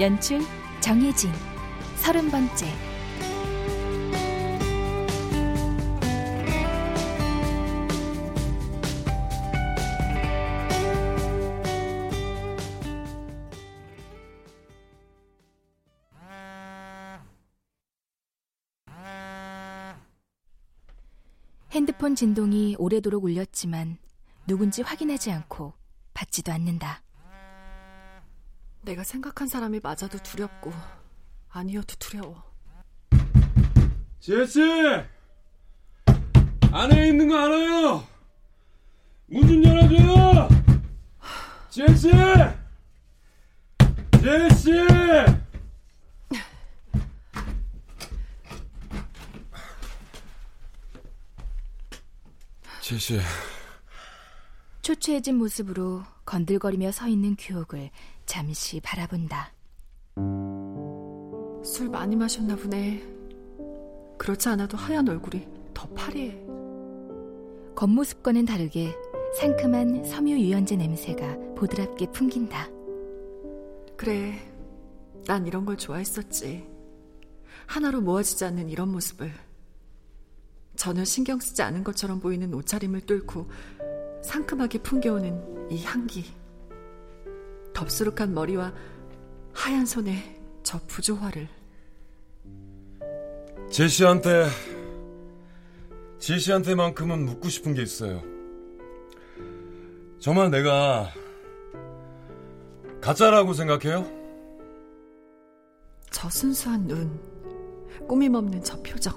연출 정혜진 서른 번째 핸드폰 진동이 오래도록 울렸지만 누군지 확인하지 않고 받지도 않는다. 내가 생각한 사람이 맞아도 두렵고 아니어도 두려워. 제시! 안에 있는 거 알아요? 문 좀 열어줘요! 제시! 제시! 제시. 초췌해진 모습으로 건들거리며 서 있는 규옥을 잠시 바라본다. 술 많이 마셨나 보네. 그렇지 않아도 하얀 얼굴이 더 파래해. 겉모습과는 다르게 상큼한 섬유 유연제 냄새가 보드랍게 풍긴다. 그래, 난 이런 걸 좋아했었지. 하나로 모아지지 않는 이런 모습을. 전혀 신경 쓰지 않은 것처럼 보이는 옷차림을 뚫고 상큼하게 풍겨오는 이 향기. 덥수룩한 머리와 하얀 손에 저 부조화를. 제시한테, 제시한테만큼은 묻고 싶은 게 있어요. 정말 내가 가짜라고 생각해요? 저 순수한 눈, 꾸밈 없는 저 표정.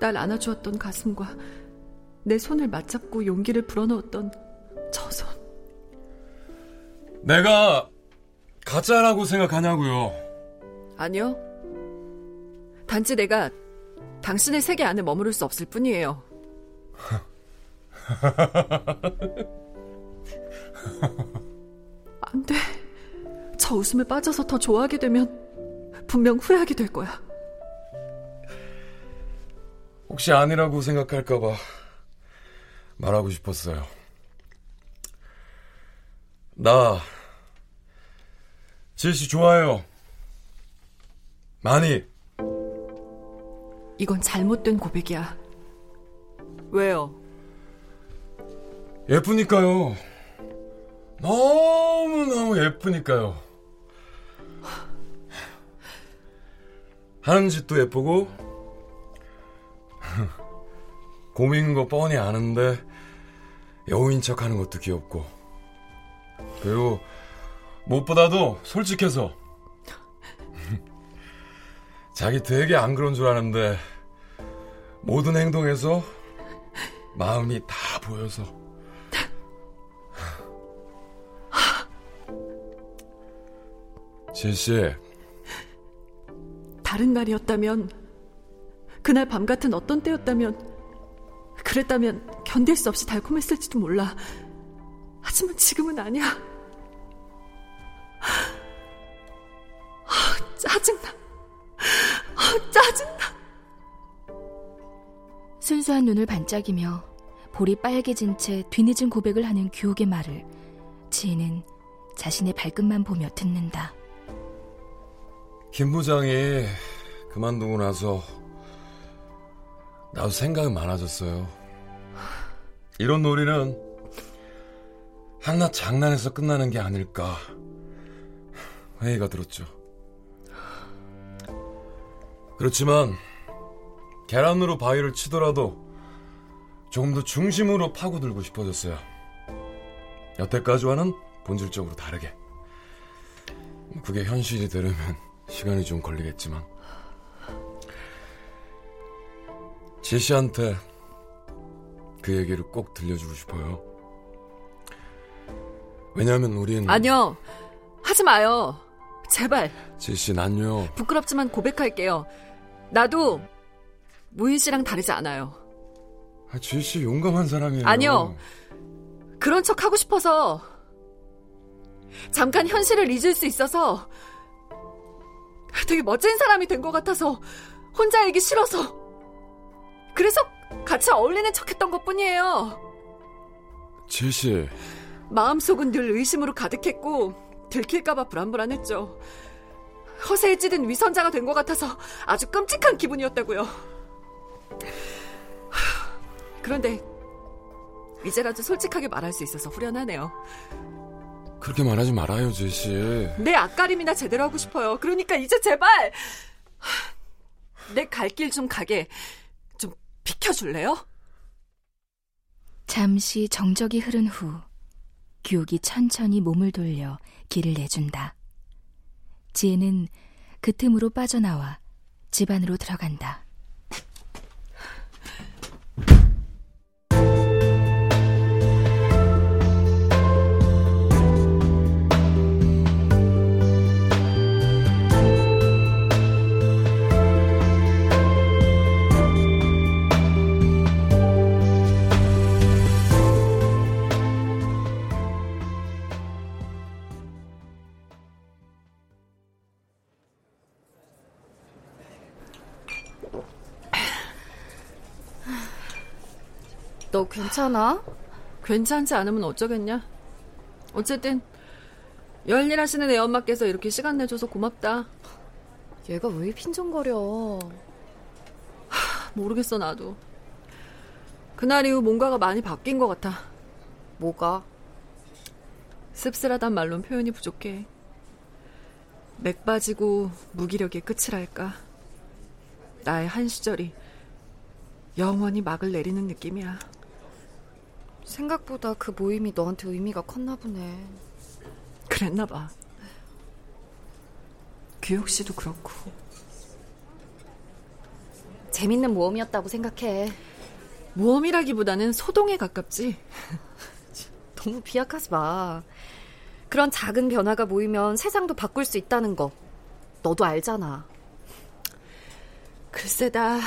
날 안아주었던 가슴과 내 손을 맞잡고 용기를 불어넣었던 저 손. 내가 가짜라고 생각하냐고요. 아니요. 단지 내가 당신의 세계 안에 머무를 수 없을 뿐이에요. 안 돼. 저 웃음에 빠져서 더 좋아하게 되면 분명 후회하게 될 거야. 혹시 아니라고 생각할까봐 말하고 싶었어요. 나, 제시 좋아해요. 많이. 이건 잘못된 고백이야. 왜요? 예쁘니까요. 너무너무 예쁘니까요. 하는 짓도 예쁘고, 고민인 거 뻔히 아는데, 여우인 척 하는 것도 귀엽고, 그리고 무엇보다도 솔직해서, 자기 되게 안 그런 줄 아는데, 모든 행동에서 마음이 다 보여서, 제시, 다른 날이었다면, 그날 밤 같은 어떤 때였다면, 그랬다면 견딜 수 없이 달콤했을지도 몰라. 하지만 지금은 아니야. 아, 짜증나. 아, 짜증나. 순수한 눈을 반짝이며 볼이 빨개진 채 뒤늦은 고백을 하는 규옥의 말을 지혜는 자신의 발끝만 보며 듣는다. 김 부장이 그만두고 나서 나도 생각이 많아졌어요. 이런 놀이는 한낱 장난에서 끝나는 게 아닐까 회의가 들었죠. 그렇지만 계란으로 바위를 치더라도 조금 더 중심으로 파고들고 싶어졌어요. 여태까지와는 본질적으로 다르게. 그게 현실이 되려면 시간이 좀 걸리겠지만. 제시한테 그 얘기를 꼭 들려주고 싶어요. 왜냐면 우린 아니요. 하지 마요. 제발. 지씨 난요. 부끄럽지만 고백할게요. 나도 무인 씨랑 다르지 않아요. 아, 지씨 용감한 사람이에요. 아니요. 그런 척 하고 싶어서 잠깐 현실을 잊을 수 있어서 되게 멋진 사람이 된 것 같아서 혼자 얘기 싫어서 그래서 같이 어울리는 척 했던 것 뿐이에요. 지씨. 마음속은 늘 의심으로 가득했고 들킬까봐 불안불안했죠. 허세에 찌든 위선자가 된 것 같아서 아주 끔찍한 기분이었다고요. 그런데 이제라도 솔직하게 말할 수 있어서 후련하네요. 그렇게 말하지 말아요, 지씨. 내 앞가림이나 제대로 하고 싶어요. 그러니까 이제 제발 내 갈 길 좀 가게 좀 비켜줄래요? 잠시 정적이 흐른 후 규옥이 천천히 몸을 돌려 길을 내준다. 지혜는 그 틈으로 빠져나와 집 안으로 들어간다. 너 괜찮아? 괜찮지 않으면 어쩌겠냐? 어쨌든 열일 하시는 애 엄마께서 이렇게 시간 내줘서 고맙다. 얘가 왜 핀정거려? 하, 모르겠어 나도. 그날 이후 뭔가가 많이 바뀐 것 같아. 뭐가? 씁쓸하단 말론 표현이 부족해. 맥 빠지고 무기력의 끝이랄까. 나의 한 시절이 영원히 막을 내리는 느낌이야. 생각보다 그 모임이 너한테 의미가 컸나 보네. 그랬나 봐. 규혁 씨도 그렇고. 재밌는 모험이었다고 생각해. 모험이라기보다는 소동에 가깝지. 너무 비약하지 마. 그런 작은 변화가 모이면 세상도 바꿀 수 있다는 거. 너도 알잖아. 글쎄다.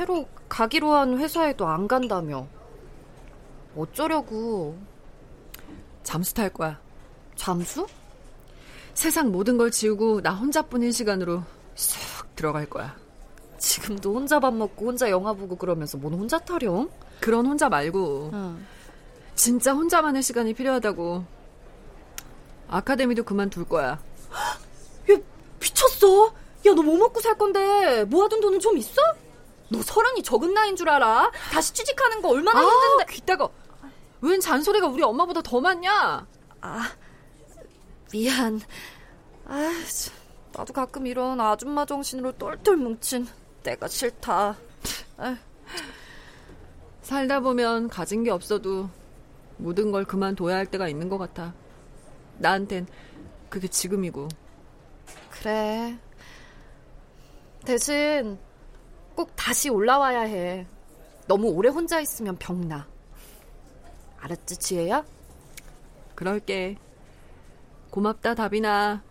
새로 가기로 한 회사에도 안 간다며. 어쩌려고. 잠수 탈 거야. 잠수? 세상 모든 걸 지우고 나 혼자뿐인 시간으로 쏙 들어갈 거야. 지금도 혼자 밥 먹고 혼자 영화 보고 그러면서 뭔 혼자 타령? 그런 혼자 말고 응. 진짜 혼자만의 시간이 필요하다고. 아카데미도 그만둘 거야. 야, 미쳤어? 야, 너 뭐 먹고 살 건데 모아둔 돈은 좀 있어? 너 서른이 적은 나이인 줄 알아? 다시 취직하는 거 얼마나 아, 힘든데. 귀따가. 웬 잔소리가 우리 엄마보다 더 많냐? 아, 미안. 아, 나도 가끔 이런 아줌마 정신으로 똘똘 뭉친 때가 싫다. 아. 살다 보면 가진 게 없어도 모든 걸 그만둬야 할 때가 있는 것 같아. 나한텐 그게 지금이고. 그래. 대신 꼭 다시 올라와야 해. 너무 오래 혼자 있으면 병나. 알았지, 지혜야? 그럴게. 고맙다, 다비나.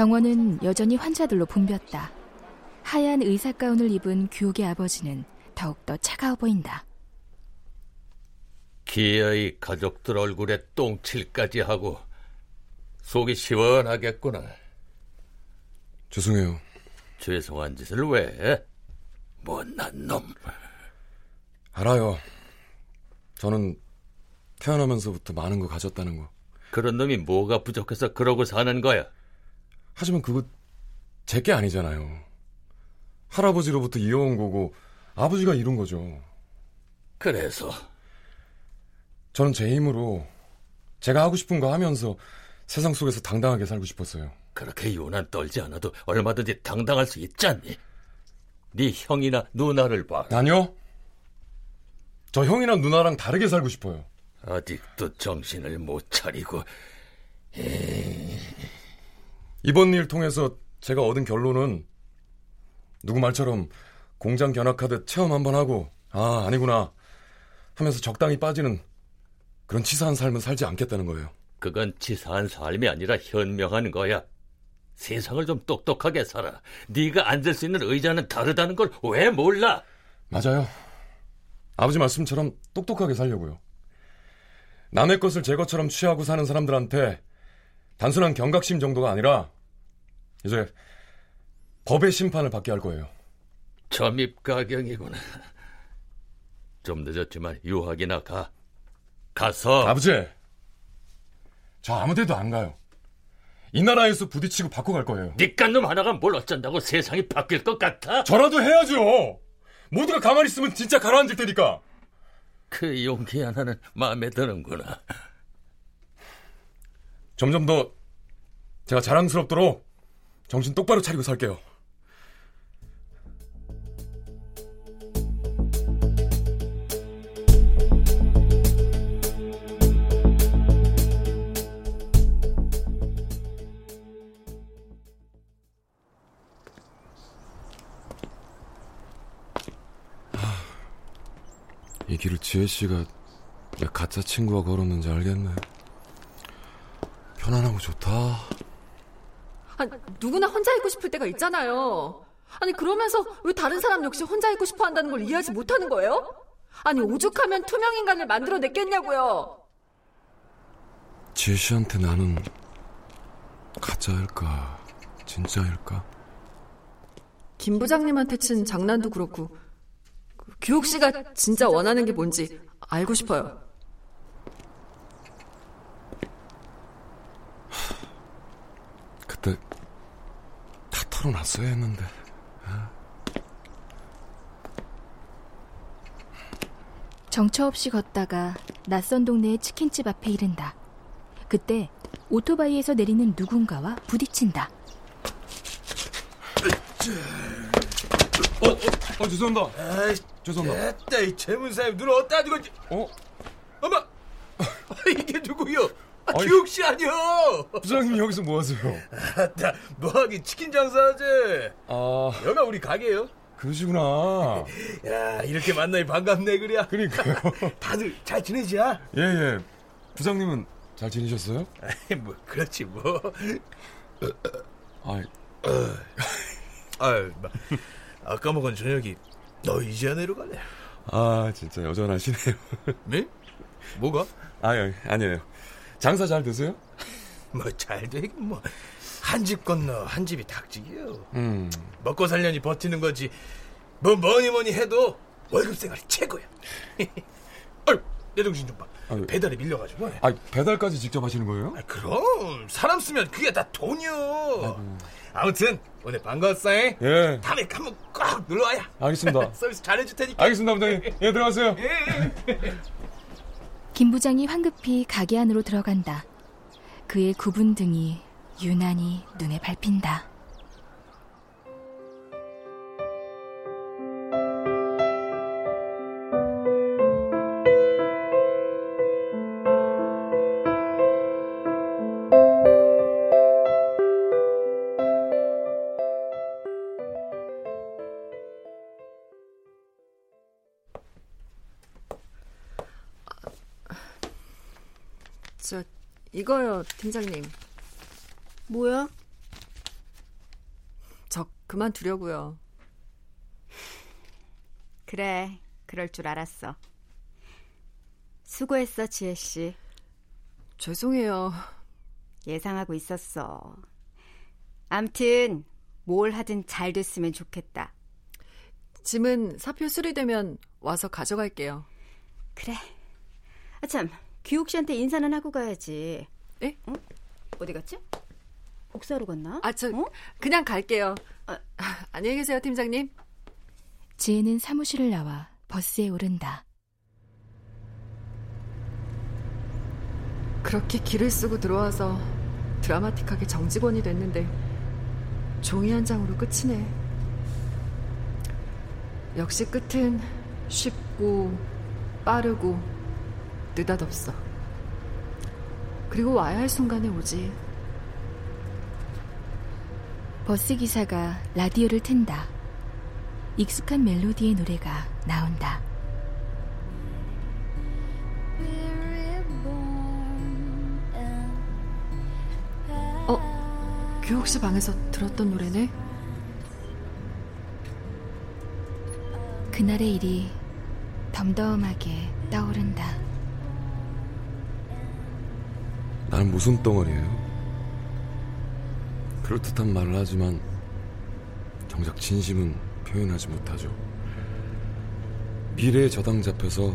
병원은 여전히 환자들로 붐볐다. 하얀 의사 가운을 입은 규옥의 아버지는 더욱더 차가워 보인다. 기어이 가족들 얼굴에 똥칠까지 하고 속이 시원하겠구나. 죄송해요. 죄송한 짓을 왜? 못난 놈. 알아요. 저는 태어나면서부터 많은 거 가졌다는 거. 그런 놈이 뭐가 부족해서 그러고 사는 거야? 하지만 그거 제 게 아니잖아요. 할아버지로부터 이어온 거고 아버지가 이룬 거죠. 그래서 저는 제 힘으로 제가 하고 싶은 거 하면서 세상 속에서 당당하게 살고 싶었어요. 그렇게 유난 떨지 않아도 얼마든지 당당할 수 있지 않니? 네 형이나 누나를 봐. 아니요. 저 형이나 누나랑 다르게 살고 싶어요. 아직도 정신을 못 차리고 이 번 일 통해서 제가 얻은 결론은 누구 말처럼 공장 견학하듯 체험 한번 하고 아 아니구나 하면서 적당히 빠지는 그런 치사한 삶은 살지 않겠다는 거예요. 그건 치사한 삶이 아니라 현명한 거야. 세상을 좀 똑똑하게 살아. 네가 앉을 수 있는 의자는 다르다는 걸 왜 몰라? 맞아요. 아버지 말씀처럼 똑똑하게 살려고요. 남의 것을 제 것처럼 취하고 사는 사람들한테 단순한 경각심 정도가 아니라 이제 법의 심판을 받게 할 거예요. 점입 가경이구나. 좀 늦었지만 유학이나 가. 가서 아버지, 저 아무 데도 안 가요. 이 나라에서 부딪히고 바꿔 갈 거예요. 니깟 놈 하나가 뭘 어쩐다고 세상이 바뀔 것 같아? 저라도 해야죠. 모두가 가만히 있으면 진짜 가라앉을 테니까. 그 용기 하나는 마음에 드는구나. 점점 더 제가 자랑스럽도록 정신 똑바로 차리고 살게요. 이 길을 지혜 씨가 내 가짜 친구가 걸었는지 알겠네. 편안하고 좋다. 아니, 누구나 혼자 있고 싶을 때가 있잖아요. 아니, 그러면서 왜 다른 사람 역시 혼자 있고 싶어 한다는 걸 이해하지 못하는 거예요? 아니, 오죽하면 투명 인간을 만들어냈겠냐고요. 지혜 씨한테 나는 가짜일까, 진짜일까? 김 부장님한테 친 장난도 그렇고 그 규옥 씨가 진짜 원하는 게 뭔지 알고 싶어요. 그때 다 털어놨어야 했는데. 정처 없이 걷다가 낯선 동네의 치킨집 앞에 이른다. 그때 오토바이에서 내리는 누군가와 부딪힌다. 어, 어, 어 죄송합니다. 아이, 죄송합니다. 됐다, 이 재문사님 눈 어디다 두고, 어, 엄마! 이게 누구요? 아, 아이. 규욱 씨 아니요! 부장님 여기서 뭐 하세요? 아따, 뭐하긴 치킨 장사하지. 아, 여기가 우리 가게요. 그러시구나. 야, 이렇게 만나니 반갑네, 그래. 그러니까요. 다들 잘 지내지야? 예, 예. 부장님은 잘 지내셨어요? 아이, 뭐, 그렇지, 뭐. 아, 아유, 마, 아까 먹은 저녁이 너 이제야 내려갈래? 아, 진짜 여전하시네요. 네? 뭐가? 아, 아니에요. 장사 잘 되세요? 뭐, 잘 되긴 뭐. 한 집 건너 한 집이 닭집이요. 음. 먹고 살려니 버티는 거지. 뭐 뭐니 뭐니 해도 월급 생활이 최고야. 아유, 내 정신 좀 봐. 아유. 배달이 밀려가지고. 아, 배달까지 직접 하시는 거예요? 아, 그럼 사람 쓰면 그게 다 돈이요. 아무튼 오늘 반가웠어. 잉? 예. 다음에 한번 꼭 놀러 와야. 알겠습니다. 서비스 잘해줄 테니까. 알겠습니다, 부장님. 예, 들어가세요. 김 부장이 황급히 가게 안으로 들어간다. 그의 굽은 등이 유난히 눈에 밟힌다. 이거요, 팀장님. 뭐야? 저 그만두려고요. 그래, 그럴 줄 알았어. 수고했어, 지혜 씨. 죄송해요. 예상하고 있었어. 암튼 뭘 하든 잘 됐으면 좋겠다. 짐은 사표 수리되면 와서 가져갈게요. 그래. 아 참, 규욱 씨한테 인사는 하고 가야지. 에? 응? 어디 갔지? 복사하러 갔나? 아, 저 어? 그냥 갈게요. 아. 안녕히 계세요, 팀장님. 지혜는 사무실을 나와 버스에 오른다. 그렇게 길을 쓰고 들어와서 드라마틱하게 정직원이 됐는데 종이 한 장으로 끝이네. 역시 끝은 쉽고 빠르고 느닷없어. 그리고 와야 할 순간에 오지. 버스 기사가 라디오를 튼다. 익숙한 멜로디의 노래가 나온다. 어, 교육 씨 방에서 들었던 노래네. 그날의 일이 덤덤하게 떠오른다. 나는 무슨 덩어리예요? 그럴듯한 말을 하지만 정작 진심은 표현하지 못하죠. 미래에 저당 잡혀서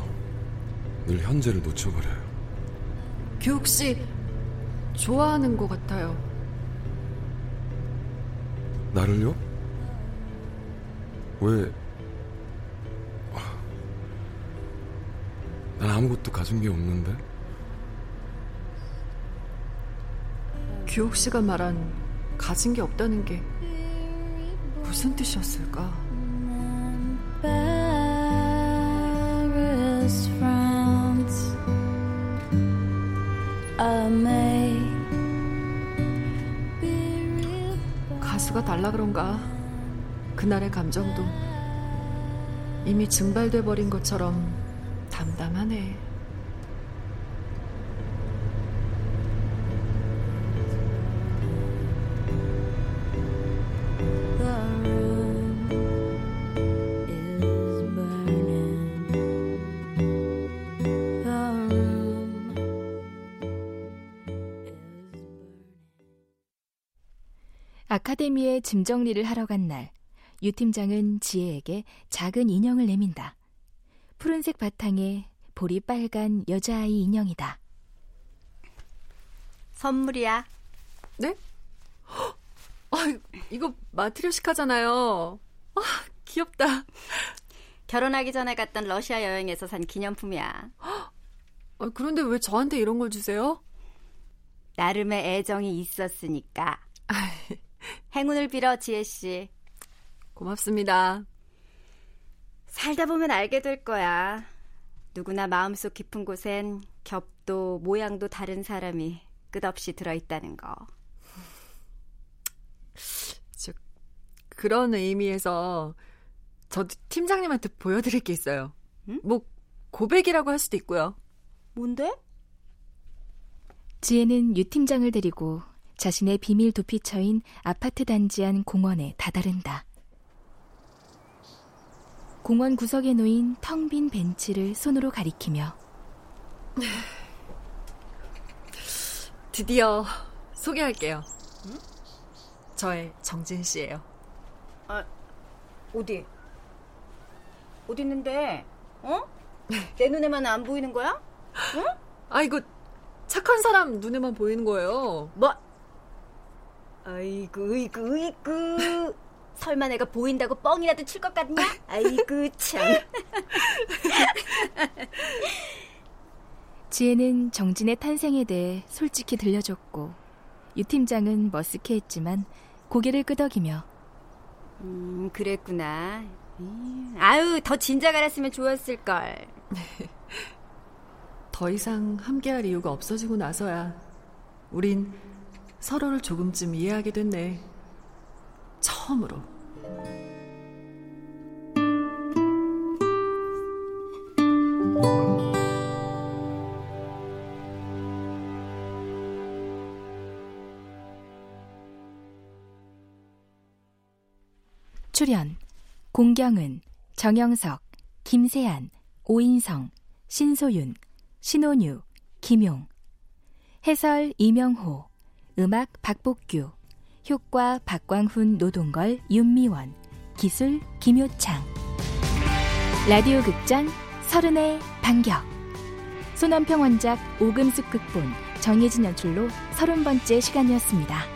늘 현재를 놓쳐버려요. 교육 씨 좋아하는 것 같아요. 나를요? 왜? 난 아무것도 가진 게 없는데? 교육 씨가 말한 가진 게 없다는 게 무슨 뜻이었을까? 가수가 달라 그런가? 그날의 감정도 이미 증발돼 버린 것처럼 담담하네. 아카데미에 짐 정리를 하러 간 날, 유 팀장은 지혜에게 작은 인형을 내민다. 푸른색 바탕에 볼이 빨간 여자아이 인형이다. 선물이야. 네? 아, 이거 마트리오시카잖아요. 아, 귀엽다. 결혼하기 전에 갔던 러시아 여행에서 산 기념품이야. 아, 그런데 왜 저한테 이런 걸 주세요? 나름의 애정이 있었으니까. 행운을 빌어, 지혜 씨. 고맙습니다. 살다 보면 알게 될 거야. 누구나 마음속 깊은 곳엔 겹도 모양도 다른 사람이 끝없이 들어있다는 거. 즉, 그런 의미에서 저도 팀장님한테 보여드릴 게 있어요. 응? 뭐, 고백이라고 할 수도 있고요. 뭔데? 지혜는 유 팀장을 데리고 자신의 비밀 도피처인 아파트 단지 안 공원에 다다른다. 공원 구석에 놓인 텅 빈 벤치를 손으로 가리키며 드디어 소개할게요. 저의 정진 씨예요. 어디? 어디 있는데? 어? 내 눈에만 안 보이는 거야? 아, 이거 착한 사람 눈에만 보이는 거예요. 뭐? 아이고, 으이구, 으이구. 설마 내가 보인다고 뻥이라도 칠 것 같냐? 아이고, 참. 지혜는 정진의 탄생에 대해 솔직히 들려줬고 유 팀장은 머쓱해했지만 고개를 끄덕이며 음, 그랬구나. 음, 아유, 더 진작 알았으면 좋았을걸. 더 이상 함께할 이유가 없어지고 나서야 우린 서로를 조금쯤 이해하게 됐네. 처음으로. 출연 공경은, 정영석, 김세안, 오인성, 신소윤, 신혼유, 김용 해설 이명호 음악 박복규 효과 박광훈 노동걸 윤미원 기술 김효창 라디오 극장 서른의 반격 손원평 원작 오금숙 극본 정혜진 연출로 서른 번째 시간이었습니다.